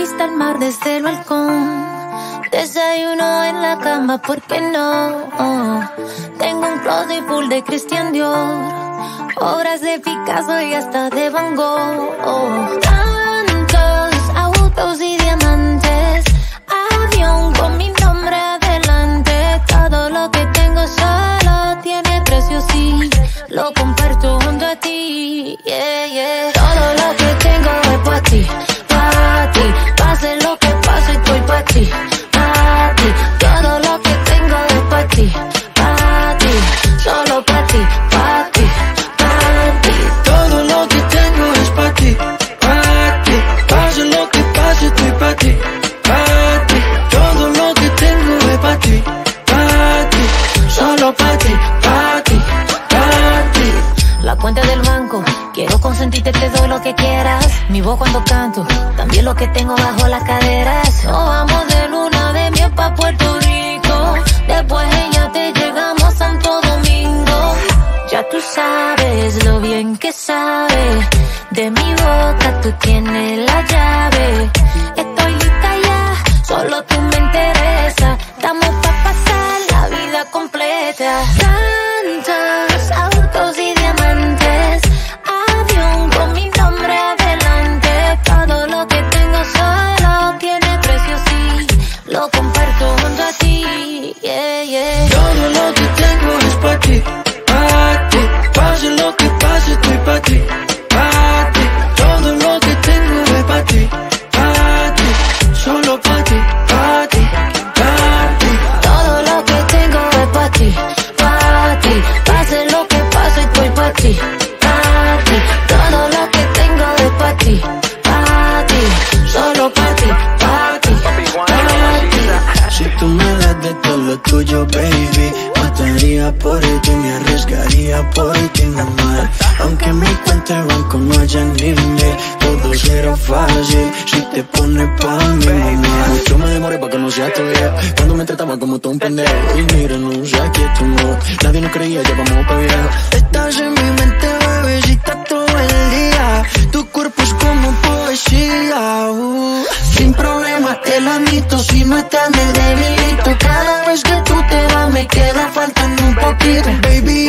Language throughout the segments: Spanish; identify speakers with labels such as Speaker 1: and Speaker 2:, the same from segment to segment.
Speaker 1: vista al mar desde el balcón. Desayuno en la cama, ¿por qué no? Tengo un closet full de Christian Dior. Obras de Picasso y hasta de Van Gogh. Tantos autos y te doy lo que quieras. Mi voz cuando canto, también lo que tengo bajo las caderas. Nos vamos de luna de miel pa' Puerto Rico. Después ella te llegamos a Santo Domingo. Ya tú sabes lo bien que sabe. De mi boca tú tienes la llave. Estoy lista ya, solo
Speaker 2: tuyo, baby. Mataría por ti, me arriesgaría por ti, mamá Aunque mi cuenta de banco no haya límite Todo será fácil si te pones pa' mí, mamá Mucho me demoré pa' que no sea tu día Cuando me trataba como todo un pendejo. Y mira, no sé aquí tú no Nadie nos creía, ya vamos pa' viejo Estás en mi mente, bebecita, todo el día. Tu cuerpo es como poesía uh. Sin problema te lo admito Si no estás faltando un poquito Baby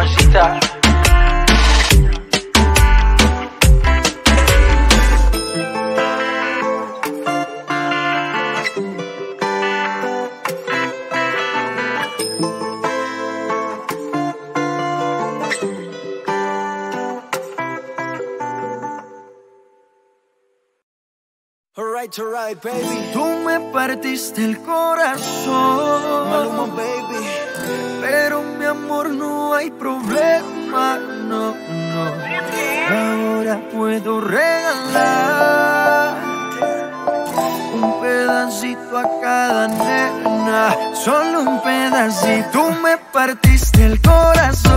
Speaker 3: Juancho, mamacita.
Speaker 2: Alright, alright, baby. Tú me partiste el corazón. Maluma, baby. No hay problema, no, no. Ahora puedo regalar un pedacito a cada nena. Solo un pedacito. Tú me partiste el corazón.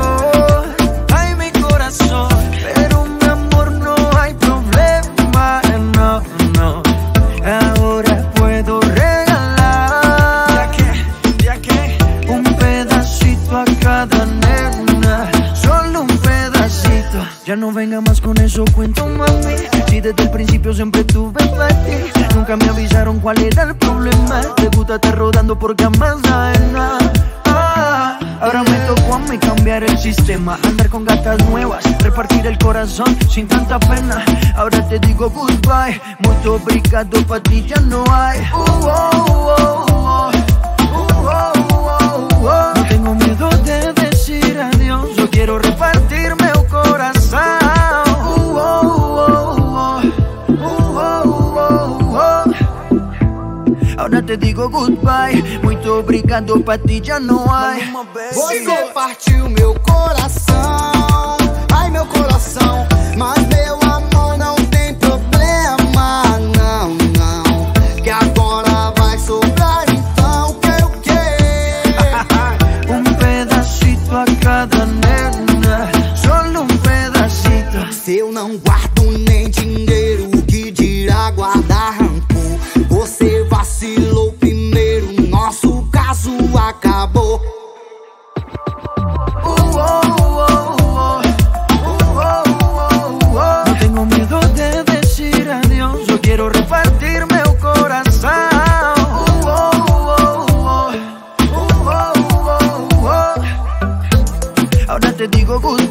Speaker 2: Si desde el principio siempre tuve ti, nunca me avisaron cuál era el problema. Te gusta estar rodando por camas ajenas. Ah, Ahora me tocó a mí cambiar el sistema, andar con gatas nuevas, repartir el corazón sin tanta pena. Ahora te digo goodbye, mucho obrigado pa' ti ya no hay. Uh, oh, oh, oh. No tengo miedo de decir adiós, yo quiero repartirme te digo goodbye. Muito obrigado, pra ti já não há.
Speaker 4: Você partiu meu coração, ai meu coração.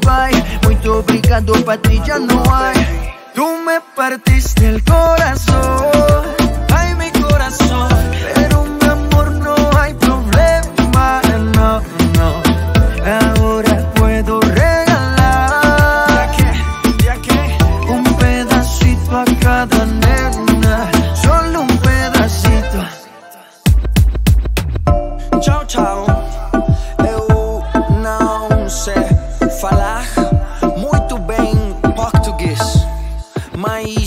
Speaker 2: goodbye. Muito obrigado, Patrícia, não há. Tu me partiste el corazón. Mas